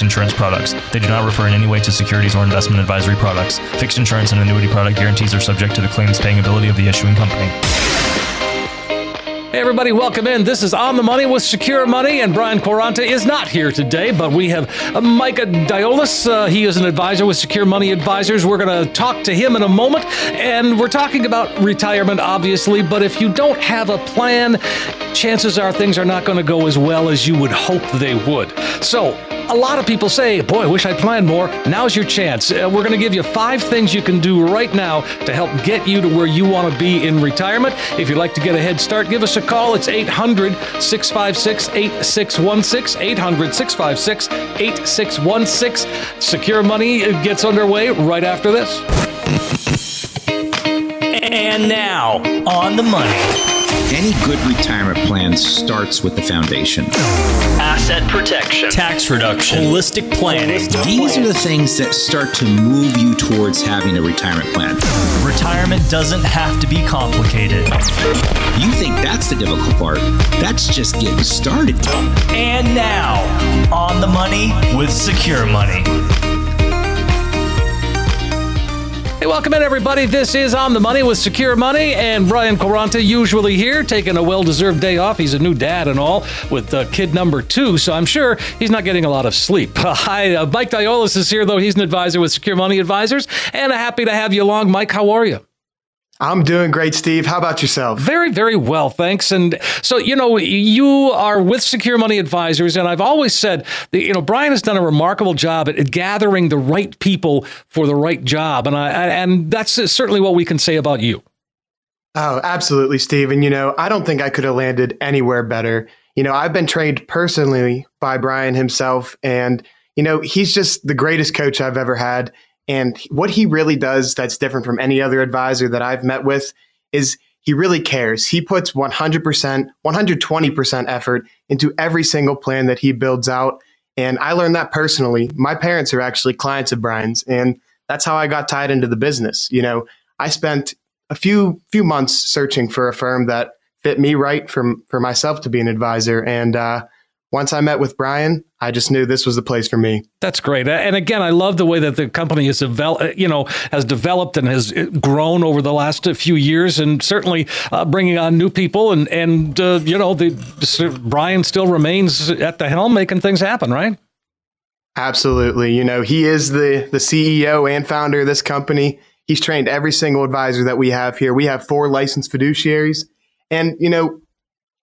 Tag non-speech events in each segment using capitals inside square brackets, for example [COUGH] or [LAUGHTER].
insurance products. They do not refer in any way to securities or investment advisory products. Fixed insurance and annuity product guarantees are subject to the claims paying ability of the issuing company. Hey everybody, welcome in. This is On the Money with Secure Money, and Brian Quaranta is not here today, but we have uh, Micah Diolis. Uh, he is an advisor with Secure Money Advisors. We're going to talk to him in a moment, and we're talking about retirement, obviously, but if you don't have a plan, chances are things are not going to go as well as you would hope they would. So, a lot of people say, Boy, I wish I planned more. Now's your chance. Uh, we're going to give you five things you can do right now to help get you to where you want to be in retirement. If you'd like to get a head start, give us a call. It's 800 656 8616. 800 656 8616. Secure Money gets underway right after this. And now, on the money. Any good retirement plan starts with the foundation. Asset protection, tax reduction, holistic planning. These are the things that start to move you towards having a retirement plan. Retirement doesn't have to be complicated. You think that's the difficult part? That's just getting started. And now, on the money with Secure Money. Hey, welcome in, everybody. This is On the Money with Secure Money, and Brian Quaranta, usually here, taking a well deserved day off. He's a new dad and all, with uh, kid number two, so I'm sure he's not getting a lot of sleep. [LAUGHS] hi, uh, Mike Diolis is here, though. He's an advisor with Secure Money Advisors, and happy to have you along. Mike, how are you? I'm doing great, Steve. How about yourself? Very, very well, thanks. And so, you know, you are with Secure Money Advisors, and I've always said that, you know, Brian has done a remarkable job at gathering the right people for the right job, and I and that's certainly what we can say about you. Oh, absolutely, Steve. And you know, I don't think I could have landed anywhere better. You know, I've been trained personally by Brian himself, and you know, he's just the greatest coach I've ever had. And what he really does that's different from any other advisor that I've met with is he really cares. He puts 100%, 120% effort into every single plan that he builds out. And I learned that personally. My parents are actually clients of Brian's, and that's how I got tied into the business. You know, I spent a few few months searching for a firm that fit me right for for myself to be an advisor, and uh, once I met with Brian, I just knew this was the place for me. That's great. And again, I love the way that the company has developed, you know, has developed and has grown over the last few years, and certainly uh, bringing on new people. And and uh, you know, the Brian still remains at the helm, making things happen, right? Absolutely. You know, he is the the CEO and founder of this company. He's trained every single advisor that we have here. We have four licensed fiduciaries, and you know,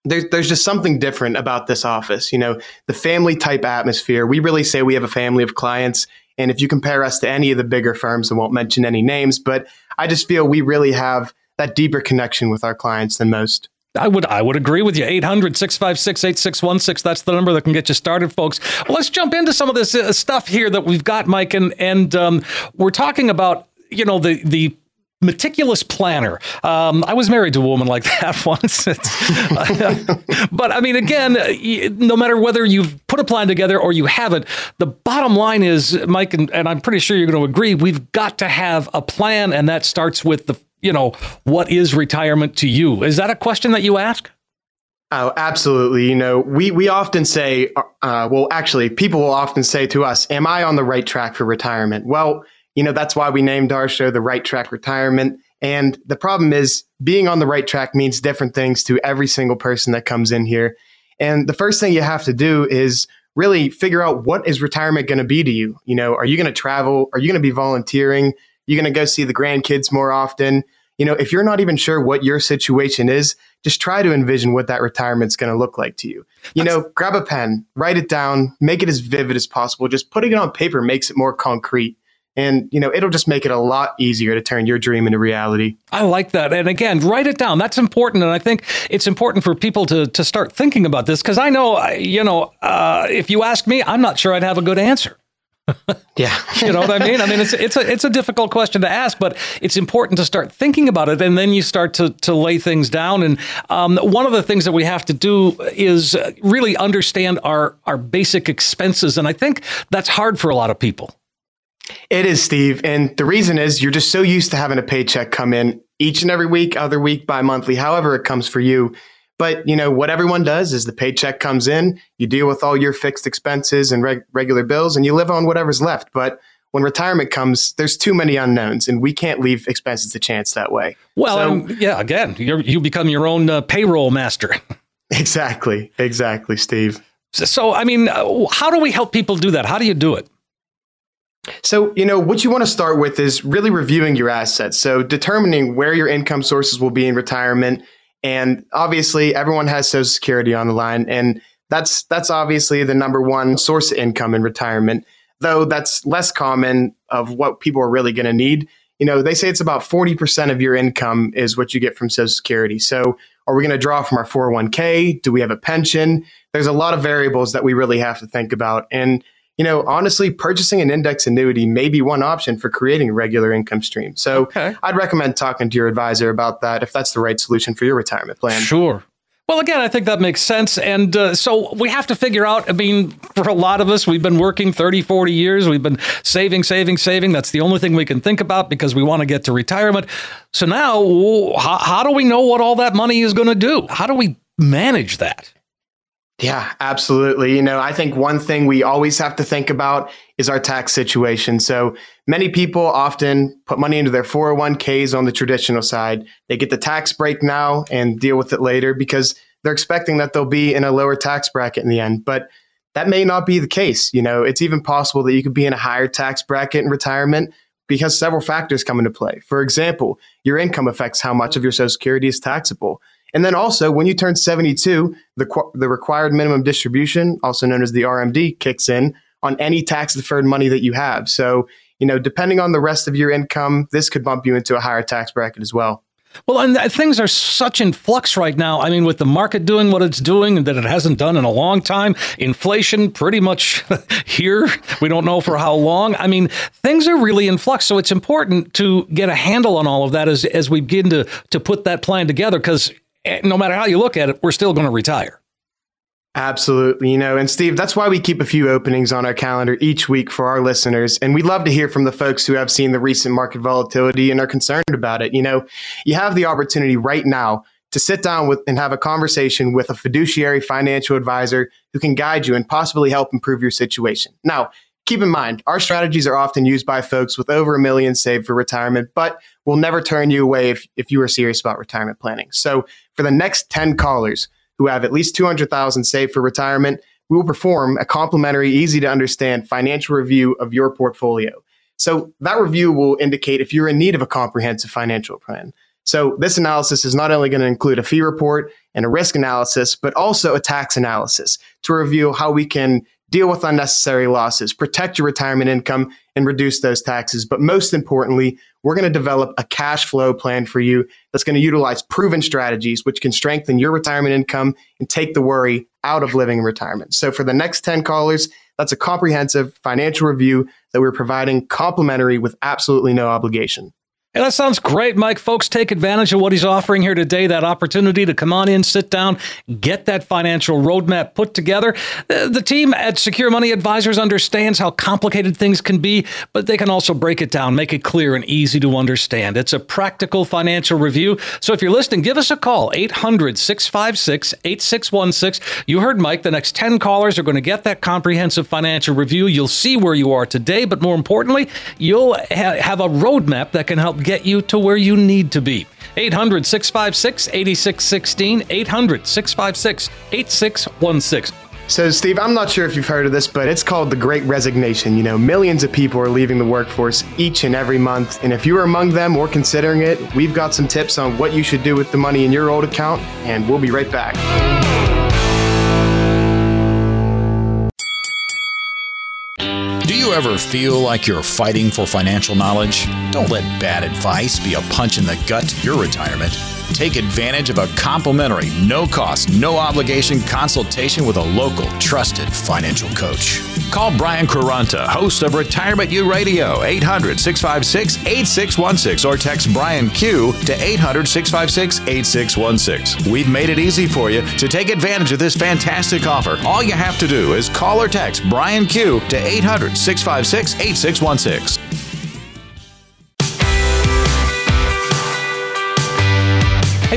there's there's just something different about this office. You know, the family type atmosphere. We really say we have a family of clients. And if you compare us to any of the bigger firms, I won't mention any names, but I just feel we really have that deeper connection with our clients than most. I would I would agree with you. 800 656 8616. That's the number that can get you started, folks. Well, let's jump into some of this uh, stuff here that we've got, Mike. And, and um, we're talking about, you know, the, the meticulous planner. Um, I was married to a woman like [LAUGHS] that once. [LAUGHS] but I mean, again, no matter whether you've put a plan together or you haven't, the bottom line is, Mike, and, and I'm pretty sure you're going to agree, we've got to have a plan, and that starts with the, you know, what is retirement to you? Is that a question that you ask? Oh, absolutely. You know, we, we often say, uh, well, actually, people will often say to us, Am I on the right track for retirement? Well, you know, that's why we named our show The Right Track Retirement. And the problem is being on the right track means different things to every single person that comes in here. And the first thing you have to do is really figure out what is retirement going to be to you. You know, are you going to travel? Are you going to be volunteering? You're going to go see the grandkids more often? You know, if you're not even sure what your situation is, just try to envision what that retirement's going to look like to you. You That's- know, grab a pen, write it down, make it as vivid as possible. Just putting it on paper makes it more concrete. And, you know, it'll just make it a lot easier to turn your dream into reality. I like that. And again, write it down. That's important. And I think it's important for people to, to start thinking about this because I know, you know, uh, if you ask me, I'm not sure I'd have a good answer. yeah. [LAUGHS] you know what I mean? I mean, it's, it's, a, it's a difficult question to ask, but it's important to start thinking about it. And then you start to, to lay things down. And um, one of the things that we have to do is really understand our, our basic expenses. And I think that's hard for a lot of people. It is, Steve. And the reason is you're just so used to having a paycheck come in each and every week, other week, bi monthly, however it comes for you. But you know what everyone does is the paycheck comes in, you deal with all your fixed expenses and reg- regular bills, and you live on whatever's left. But when retirement comes, there's too many unknowns, and we can't leave expenses to chance that way. Well, so, um, yeah, again, you become your own uh, payroll master. [LAUGHS] exactly, exactly, Steve. So, I mean, uh, how do we help people do that? How do you do it? So, you know, what you want to start with is really reviewing your assets. So, determining where your income sources will be in retirement. And obviously, everyone has Social Security on the line. And that's, that's obviously the number one source of income in retirement, though that's less common of what people are really going to need. You know, they say it's about 40% of your income is what you get from Social Security. So, are we going to draw from our 401k? Do we have a pension? There's a lot of variables that we really have to think about. And you know, honestly, purchasing an index annuity may be one option for creating a regular income stream. So okay. I'd recommend talking to your advisor about that if that's the right solution for your retirement plan. Sure. Well, again, I think that makes sense. And uh, so we have to figure out. I mean, for a lot of us, we've been working 30, 40 years. We've been saving, saving, saving. That's the only thing we can think about because we want to get to retirement. So now, how, how do we know what all that money is going to do? How do we manage that? Yeah, absolutely. You know, I think one thing we always have to think about is our tax situation. So many people often put money into their 401ks on the traditional side. They get the tax break now and deal with it later because they're expecting that they'll be in a lower tax bracket in the end. But that may not be the case. You know, it's even possible that you could be in a higher tax bracket in retirement because several factors come into play. For example, your income affects how much of your Social Security is taxable. And then also, when you turn 72, the, the required minimum distribution, also known as the RMD, kicks in on any tax deferred money that you have. So, you know, depending on the rest of your income, this could bump you into a higher tax bracket as well. Well, and things are such in flux right now. I mean, with the market doing what it's doing and that it hasn't done in a long time, inflation pretty much [LAUGHS] here. We don't know for how long. I mean, things are really in flux. So it's important to get a handle on all of that as, as we begin to, to put that plan together because no matter how you look at it, we're still going to retire. Absolutely. You know, and Steve, that's why we keep a few openings on our calendar each week for our listeners. And we'd love to hear from the folks who have seen the recent market volatility and are concerned about it. You know, you have the opportunity right now to sit down with and have a conversation with a fiduciary financial advisor who can guide you and possibly help improve your situation. Now, keep in mind, our strategies are often used by folks with over a million saved for retirement, but we'll never turn you away if, if you are serious about retirement planning. So for the next 10 callers who have at least 200,000 saved for retirement, we will perform a complimentary, easy to understand financial review of your portfolio. So that review will indicate if you're in need of a comprehensive financial plan. So this analysis is not only going to include a fee report and a risk analysis, but also a tax analysis to review how we can deal with unnecessary losses, protect your retirement income, and reduce those taxes. But most importantly, we're going to develop a cash flow plan for you that's going to utilize proven strategies which can strengthen your retirement income and take the worry out of living in retirement. So for the next 10 callers, that's a comprehensive financial review that we're providing complimentary with absolutely no obligation. And that sounds great, Mike. Folks, take advantage of what he's offering here today that opportunity to come on in, sit down, get that financial roadmap put together. The team at Secure Money Advisors understands how complicated things can be, but they can also break it down, make it clear and easy to understand. It's a practical financial review. So if you're listening, give us a call 800 656 8616. You heard Mike. The next 10 callers are going to get that comprehensive financial review. You'll see where you are today, but more importantly, you'll ha- have a roadmap that can help get you to where you need to be. 800 656 8616, 800 656 8616. So, Steve, I'm not sure if you've heard of this, but it's called the Great Resignation. You know, millions of people are leaving the workforce each and every month. And if you are among them or considering it, we've got some tips on what you should do with the money in your old account, and we'll be right back. Ever feel like you're fighting for financial knowledge? Don't let bad advice be a punch in the gut to your retirement. Take advantage of a complimentary, no cost, no obligation consultation with a local, trusted financial coach. Call Brian Quaranta, host of Retirement U Radio, 800 656 8616, or text Brian Q to 800 656 8616. We've made it easy for you to take advantage of this fantastic offer. All you have to do is call or text Brian Q to 800 656 8616.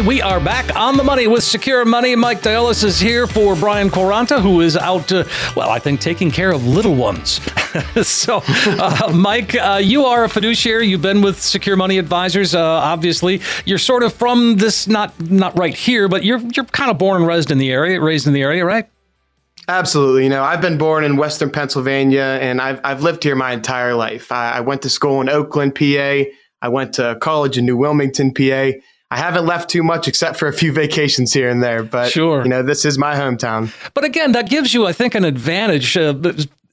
We are back on the money with Secure Money. Mike Diolis is here for Brian Quaranta, who is out, uh, well, I think taking care of little ones. [LAUGHS] so, uh, Mike, uh, you are a fiduciary. You've been with Secure Money Advisors. Uh, obviously, you're sort of from this, not not right here, but you're you're kind of born and raised in the area, raised in the area, right? Absolutely. You know, I've been born in Western Pennsylvania, and I've I've lived here my entire life. I, I went to school in Oakland, PA. I went to college in New Wilmington, PA I haven't left too much except for a few vacations here and there, but sure. you know, this is my hometown. But again, that gives you, I think, an advantage uh,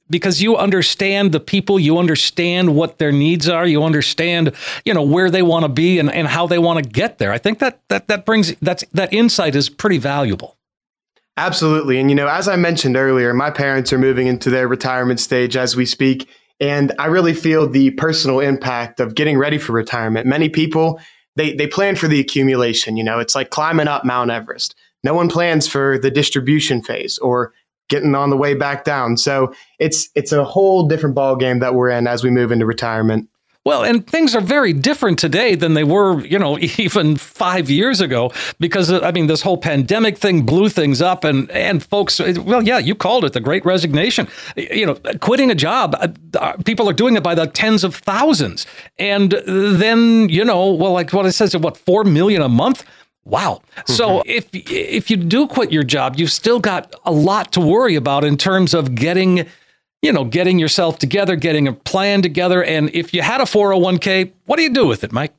because you understand the people, you understand what their needs are, you understand, you know, where they want to be and, and how they want to get there. I think that that that brings that's that insight is pretty valuable. Absolutely. And you know, as I mentioned earlier, my parents are moving into their retirement stage as we speak. And I really feel the personal impact of getting ready for retirement. Many people they they plan for the accumulation. You know, it's like climbing up Mount Everest. No one plans for the distribution phase or getting on the way back down. So it's it's a whole different ball game that we're in as we move into retirement. Well, and things are very different today than they were, you know, [LAUGHS] even five years ago. Because I mean, this whole pandemic thing blew things up, and and folks, well, yeah, you called it the Great Resignation. You know, quitting a job, uh, uh, people are doing it by the tens of thousands, and then you know, well, like what it says, what four million a month. Wow. Mm-hmm. So if if you do quit your job, you've still got a lot to worry about in terms of getting you know, getting yourself together, getting a plan together. And if you had a 401k, what do you do with it, Mike?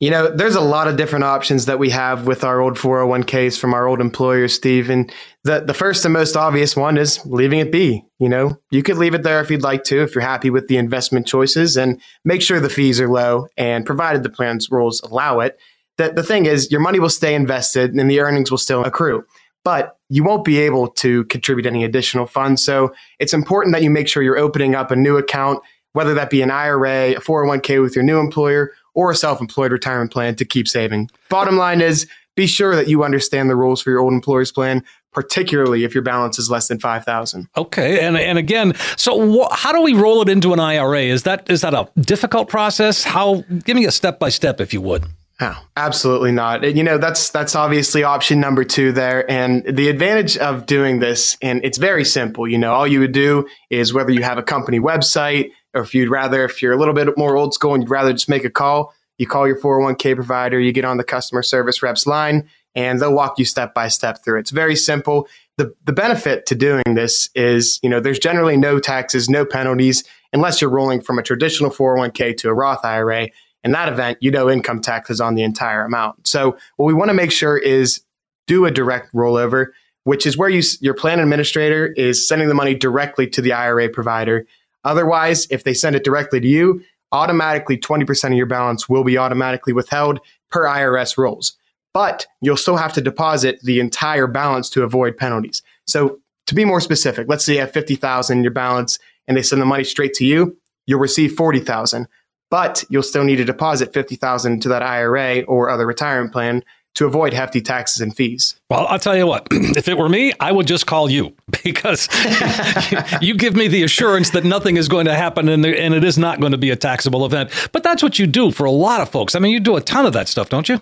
You know, there's a lot of different options that we have with our old 401ks from our old employers, Steve. And the, the first and most obvious one is leaving it be. You know, you could leave it there if you'd like to, if you're happy with the investment choices and make sure the fees are low and provided the plan's rules allow it. That the thing is, your money will stay invested and the earnings will still accrue but you won't be able to contribute any additional funds. So it's important that you make sure you're opening up a new account, whether that be an IRA, a 401k with your new employer, or a self employed retirement plan to keep saving. Bottom line is be sure that you understand the rules for your old employer's plan particularly if your balance is less than 5000 okay and and again so wh- how do we roll it into an IRA is that is that a difficult process how give me a step by step if you would Oh, absolutely not. You know, that's that's obviously option number two there. And the advantage of doing this, and it's very simple, you know, all you would do is whether you have a company website or if you'd rather, if you're a little bit more old school and you'd rather just make a call, you call your 401k provider, you get on the customer service reps line, and they'll walk you step by step through. It's very simple. The the benefit to doing this is, you know, there's generally no taxes, no penalties, unless you're rolling from a traditional 401k to a Roth IRA in that event, you know income taxes on the entire amount. So what we want to make sure is do a direct rollover, which is where you, your plan administrator is sending the money directly to the IRA provider. Otherwise, if they send it directly to you, automatically 20% of your balance will be automatically withheld per IRS rules. But you'll still have to deposit the entire balance to avoid penalties. So to be more specific, let's say you have 50,000 in your balance and they send the money straight to you, you'll receive 40,000 but you'll still need to deposit 50,000 to that IRA or other retirement plan to avoid hefty taxes and fees. Well, I'll tell you what, [CLEARS THROAT] if it were me, I would just call you [LAUGHS] because [LAUGHS] you give me the assurance that nothing is going to happen and, and it is not going to be a taxable event. But that's what you do for a lot of folks. I mean, you do a ton of that stuff, don't you?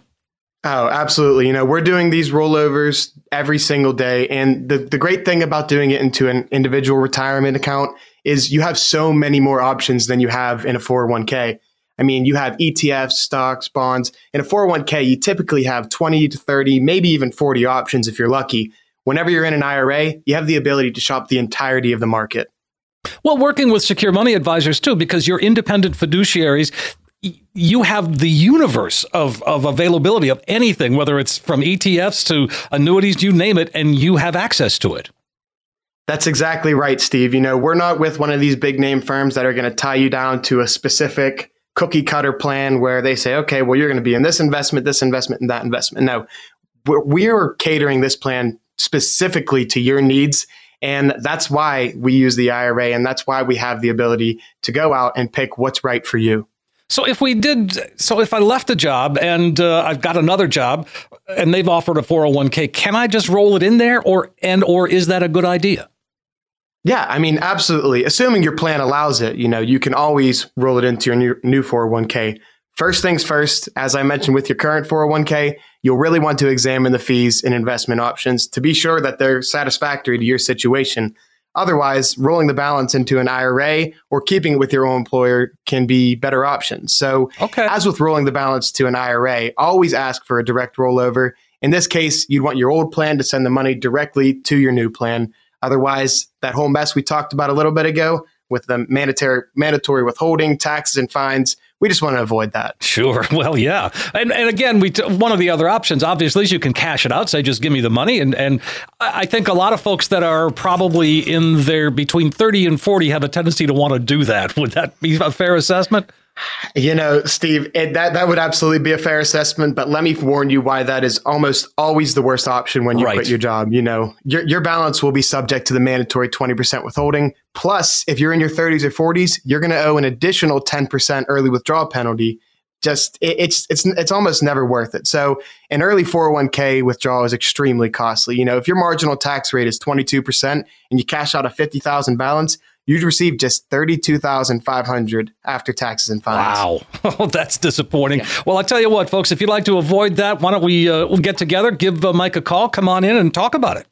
Oh, absolutely. You know, we're doing these rollovers every single day. And the, the great thing about doing it into an individual retirement account is you have so many more options than you have in a 401k. I mean, you have ETFs, stocks, bonds. In a 401k, you typically have 20 to 30, maybe even 40 options if you're lucky. Whenever you're in an IRA, you have the ability to shop the entirety of the market. Well, working with secure money advisors too, because you're independent fiduciaries, you have the universe of, of availability of anything, whether it's from ETFs to annuities, you name it, and you have access to it. That's exactly right, Steve. You know, we're not with one of these big name firms that are going to tie you down to a specific cookie cutter plan where they say, okay, well, you're going to be in this investment, this investment, and that investment. No, we're, catering this plan specifically to your needs. And that's why we use the IRA. And that's why we have the ability to go out and pick what's right for you. So if we did, so if I left a job and uh, I've got another job and they've offered a 401k, can I just roll it in there or, and, or is that a good idea? Yeah, I mean, absolutely. Assuming your plan allows it, you know, you can always roll it into your new, new 401k. First things first, as I mentioned with your current 401k, you'll really want to examine the fees and investment options to be sure that they're satisfactory to your situation. Otherwise, rolling the balance into an IRA or keeping it with your own employer can be better options. So, okay. as with rolling the balance to an IRA, always ask for a direct rollover. In this case, you'd want your old plan to send the money directly to your new plan. Otherwise, that whole mess we talked about a little bit ago with the mandatory mandatory withholding, taxes, and fines. We just want to avoid that. Sure. [LAUGHS] Well, yeah. And, and again, we t- one of the other options, obviously, is you can cash it out, say, just give me the money. And, and I think a lot of folks that are probably in their between 30 and 40 have a tendency to want to do that. [LAUGHS] Would that be a fair assessment? You know, Steve, it, that that would absolutely be a fair assessment, but let me warn you why that is almost always the worst option when you right. quit your job. You know, your your balance will be subject to the mandatory 20% withholding. Plus, if you're in your 30s or 40s, you're going to owe an additional 10% early withdrawal penalty. Just it, it's it's it's almost never worth it. So, an early 401k withdrawal is extremely costly. You know, if your marginal tax rate is 22% and you cash out a 50,000 balance, you'd receive just 32500 after taxes and fines. Wow. [LAUGHS] Oh, that's disappointing. Yeah. Well, I'll tell you what, folks, if you'd like to avoid that, why don't we uh, we'll get together, give uh, Mike a call, come on in and talk about it.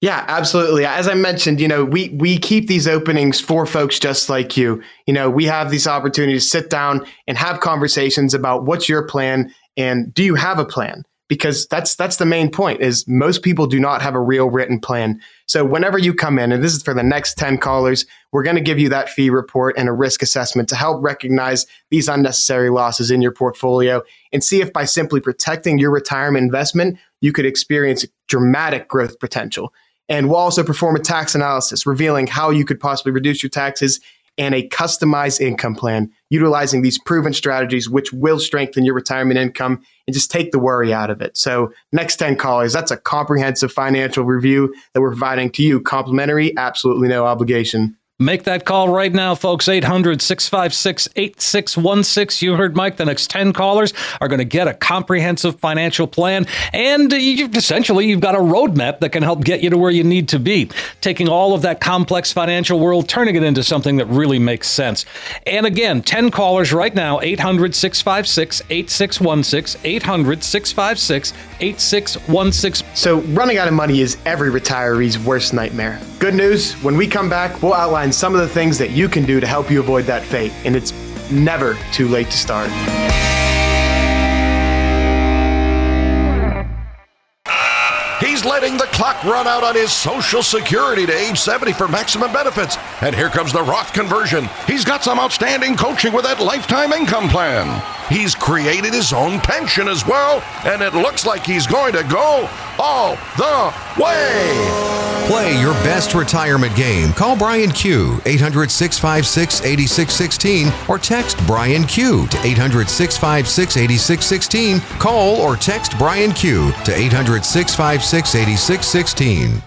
Yeah, absolutely. As I mentioned, you know, we we keep these openings for folks just like you. You know, we have these opportunities to sit down and have conversations about what's your plan and do you have a plan? Because that's that's the main point is most people do not have a real written plan. So whenever you come in and this is for the next 10 callers, we're going to give you that fee report and a risk assessment to help recognize these unnecessary losses in your portfolio and see if by simply protecting your retirement investment, you could experience dramatic growth potential. And we'll also perform a tax analysis revealing how you could possibly reduce your taxes and a customized income plan utilizing these proven strategies, which will strengthen your retirement income and just take the worry out of it. So, next 10 callers, that's a comprehensive financial review that we're providing to you, complimentary, absolutely no obligation. Make that call right now, folks. 800 656 8616. You heard Mike. The next 10 callers are going to get a comprehensive financial plan. And you, essentially, you've got a roadmap that can help get you to where you need to be. Taking all of that complex financial world, turning it into something that really makes sense. And again, 10 callers right now 800 656 8616. 800 656 8616. So, running out of money is every retiree's worst nightmare. Good news when we come back, we'll outline some of the things that you can do to help you avoid that fate, and it's never too late to start. He's letting the clock run out on his Social Security to age 70 for maximum benefits. And here comes the Roth conversion. He's got some outstanding coaching with that lifetime income plan. He's created his own pension as well, and it looks like he's going to go all the way. Play your best retirement game. Call Brian Q 800 656 8616 or text Brian Q to 800 656 8616. Call or text Brian Q to 800 656 8616.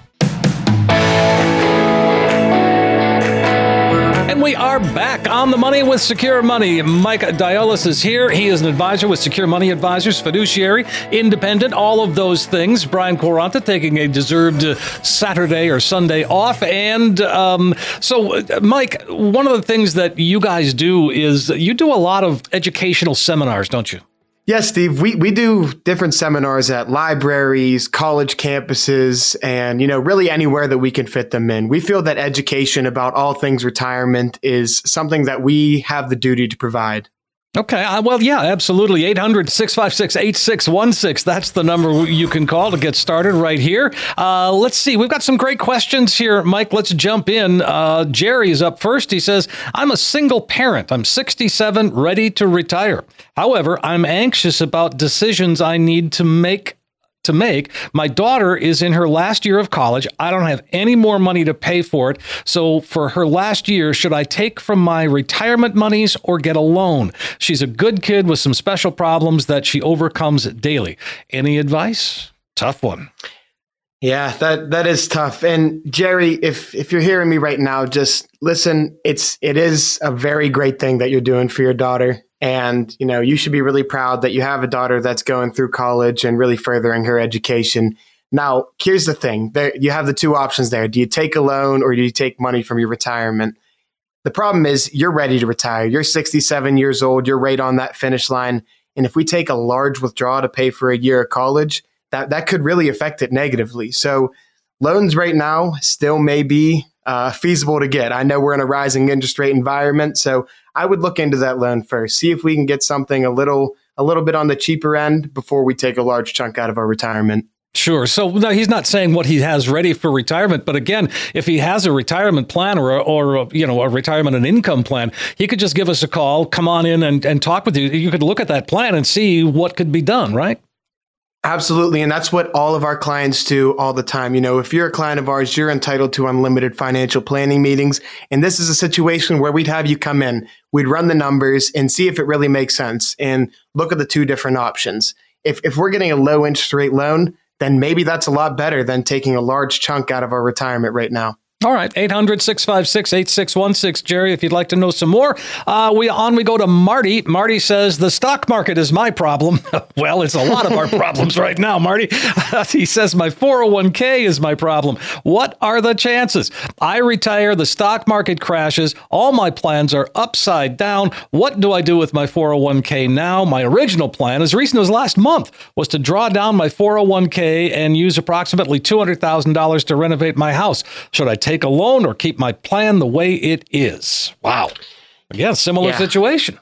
And we are back on the money with Secure Money. Mike Diolis is here. He is an advisor with Secure Money Advisors, fiduciary, independent, all of those things. Brian Quaranta taking a deserved Saturday or Sunday off. And um, so, Mike, one of the things that you guys do is you do a lot of educational seminars, don't you? Yes, Steve. We we do different seminars at libraries, college campuses, and you know, really anywhere that we can fit them in. We feel that education about all things retirement is something that we have the duty to provide. Okay. Uh, well, yeah, absolutely. 800 656 8616. That's the number you can call to get started right here. Uh, let's see. We've got some great questions here, Mike. Let's jump in. Uh, Jerry is up first. He says, I'm a single parent. I'm 67, ready to retire. However, I'm anxious about decisions I need to make to make. My daughter is in her last year of college. I don't have any more money to pay for it. So for her last year, should I take from my retirement monies or get a loan? She's a good kid with some special problems that she overcomes daily. Any advice? Tough one. Yeah, that that is tough. And Jerry, if if you're hearing me right now, just listen. It's it is a very great thing that you're doing for your daughter, and you know you should be really proud that you have a daughter that's going through college and really furthering her education. Now, here's the thing: there you have the two options there. Do you take a loan or do you take money from your retirement? The problem is you're ready to retire. You're 67 years old. You're right on that finish line. And if we take a large withdrawal to pay for a year of college, that that could really affect it negatively. So loans right now still may be uh, feasible to get. I know we're in a rising interest rate environment, so I would look into that loan first, see if we can get something a little a little bit on the cheaper end before we take a large chunk out of our retirement. Sure. So no, he's not saying what he has ready for retirement, but again, if he has a retirement plan or a, or a, you know a retirement and income plan, he could just give us a call, come on in and, and talk with you. You could look at that plan and see what could be done, right? Absolutely. And that's what all of our clients do all the time. You know, if you're a client of ours, you're entitled to unlimited financial planning meetings. And this is a situation where we'd have you come in, we'd run the numbers and see if it really makes sense and look at the two different options. If, if we're getting a low interest rate loan, then maybe that's a lot better than taking a large chunk out of our retirement right now. All right, 800 656 8616. Jerry, if you'd like to know some more, uh, we on we go to Marty. Marty says, The stock market is my problem. [LAUGHS] well, it's a lot of our [LAUGHS] problems right now, Marty. [LAUGHS] he says, My 401k is my problem. What are the chances? I retire, the stock market crashes, all my plans are upside down. What do I do with my 401k now? My original plan, as recent as last month, was to draw down my 401k and use approximately $200,000 to renovate my house. Should I take a loan or keep my plan the way it is. Wow. Again, similar yeah. situation.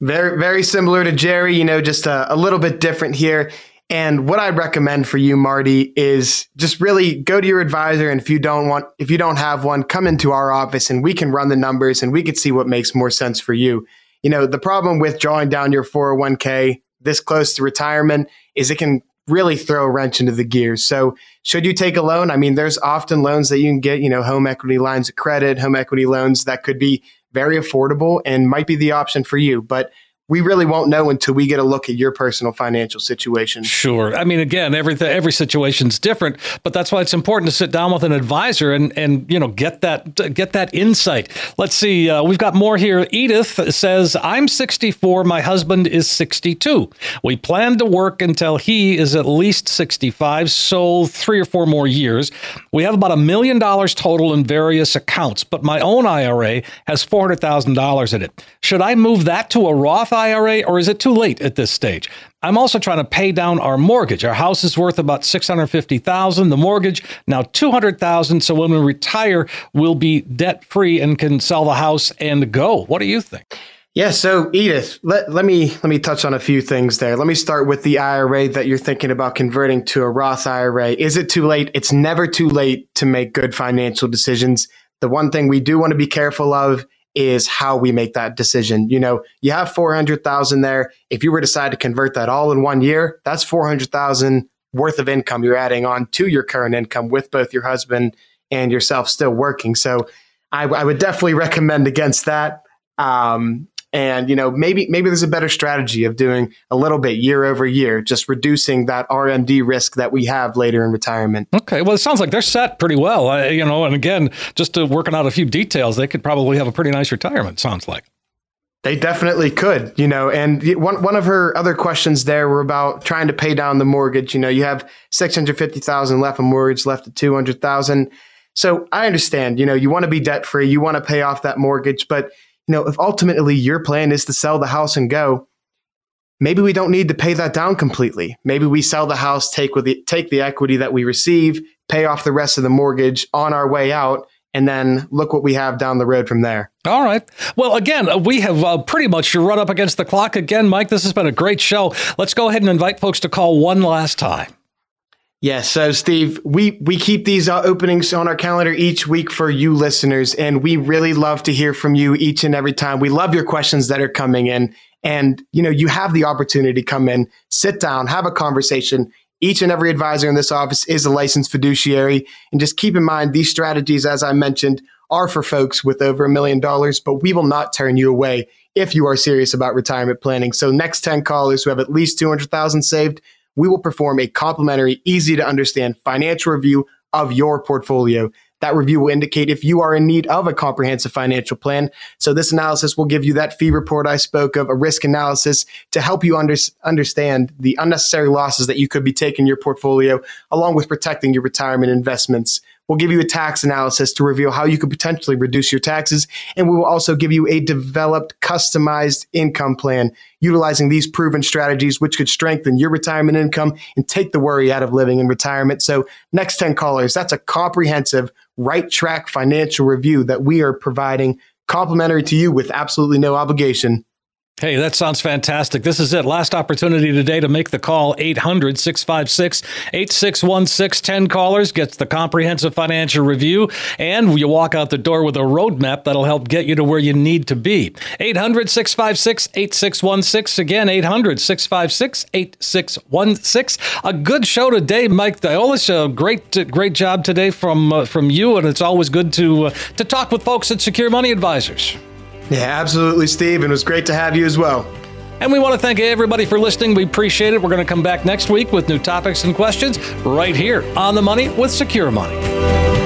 Very, very similar to Jerry, you know, just a, a little bit different here. And what I'd recommend for you, Marty, is just really go to your advisor. And if you don't want, if you don't have one, come into our office and we can run the numbers and we can see what makes more sense for you. You know, the problem with drawing down your 401k this close to retirement is it can really throw a wrench into the gears. So, should you take a loan? I mean, there's often loans that you can get, you know, home equity lines of credit, home equity loans that could be very affordable and might be the option for you. But we really won't know until we get a look at your personal financial situation. Sure. I mean, again, every every situation's different, but that's why it's important to sit down with an advisor and and you know get that get that insight. Let's see. Uh, we've got more here. Edith says, "I'm 64. My husband is 62. We plan to work until he is at least 65, so three or four more years. We have about a million dollars total in various accounts, but my own IRA has four hundred thousand dollars in it. Should I move that to a Roth?" IRA or is it too late at this stage? I'm also trying to pay down our mortgage. Our house is worth about 650,000, the mortgage now 200,000, so when we retire we'll be debt free and can sell the house and go. What do you think? Yeah, so Edith, let, let me let me touch on a few things there. Let me start with the IRA that you're thinking about converting to a Roth IRA. Is it too late? It's never too late to make good financial decisions. The one thing we do want to be careful of is how we make that decision. You know, you have 400,000 there. If you were to decide to convert that all in one year, that's 400,000 worth of income you're adding on to your current income with both your husband and yourself still working. So I, I would definitely recommend against that. Um, and you know maybe maybe there's a better strategy of doing a little bit year over year just reducing that rmd risk that we have later in retirement okay well it sounds like they're set pretty well uh, you know and again just to working out a few details they could probably have a pretty nice retirement sounds like they definitely could, you know. And one one of her other questions there were about trying to pay down the mortgage. You know, you have six hundred fifty thousand left of mortgage, left at two hundred thousand. So I understand, you know, you want to be debt free, you want to pay off that mortgage, but you know, if ultimately your plan is to sell the house and go, maybe we don't need to pay that down completely. Maybe we sell the house, take with the, take the equity that we receive, pay off the rest of the mortgage on our way out, and then look what we have down the road from there. All right. Well, again, we have uh, pretty much run up against the clock again, Mike. This has been a great show. Let's go ahead and invite folks to call one last time. Yes, so Steve, we we keep these uh, openings on our calendar each week for you listeners, and we really love to hear from you each and every time. We love your questions that are coming in, and you know you have the opportunity to come in, sit down, have a conversation, Each and every advisor in this office is a licensed fiduciary. And just keep in mind, these strategies, as I mentioned, are for folks with over a million dollars, but we will not turn you away if you are serious about retirement planning. So next 10 callers who have at least 200,000 saved, we will perform a complimentary, easy to understand financial review of your portfolio. That review will indicate if you are in need of a comprehensive financial plan. So this analysis will give you that fee report I spoke of, a risk analysis to help you under, understand the unnecessary losses that you could be taking in your portfolio, along with protecting your retirement investments. We'll give you a tax analysis to reveal how you could potentially reduce your taxes. And we will also give you a developed, customized income plan utilizing these proven strategies, which could strengthen your retirement income and take the worry out of living in retirement. So, next 10 callers, that's a comprehensive, right track financial review that we are providing complimentary to you with absolutely no obligation. Hey, that sounds fantastic. This is it. Last opportunity today to make the call 800 656 8616. 10 callers gets the comprehensive financial review, and you walk out the door with a roadmap that'll help get you to where you need to be. 800 656 8616. Again, 800 656 8616. A good show today, Mike Diolis. A great, great job today from, uh, from you, and it's always good to, uh, to talk with folks at Secure Money Advisors. Yeah, absolutely, Steve. And it was great to have you as well. And we want to thank everybody for listening. We appreciate it. We're going to come back next week with new topics and questions right here on the money with Secure Money.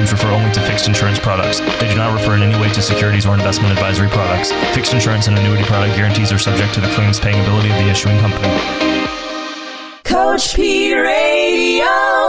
refer only to fixed insurance products. They do not refer in any way to securities or investment advisory products. Fixed insurance and annuity product guarantees are subject to the claims paying ability of the issuing company. Coach P Radio.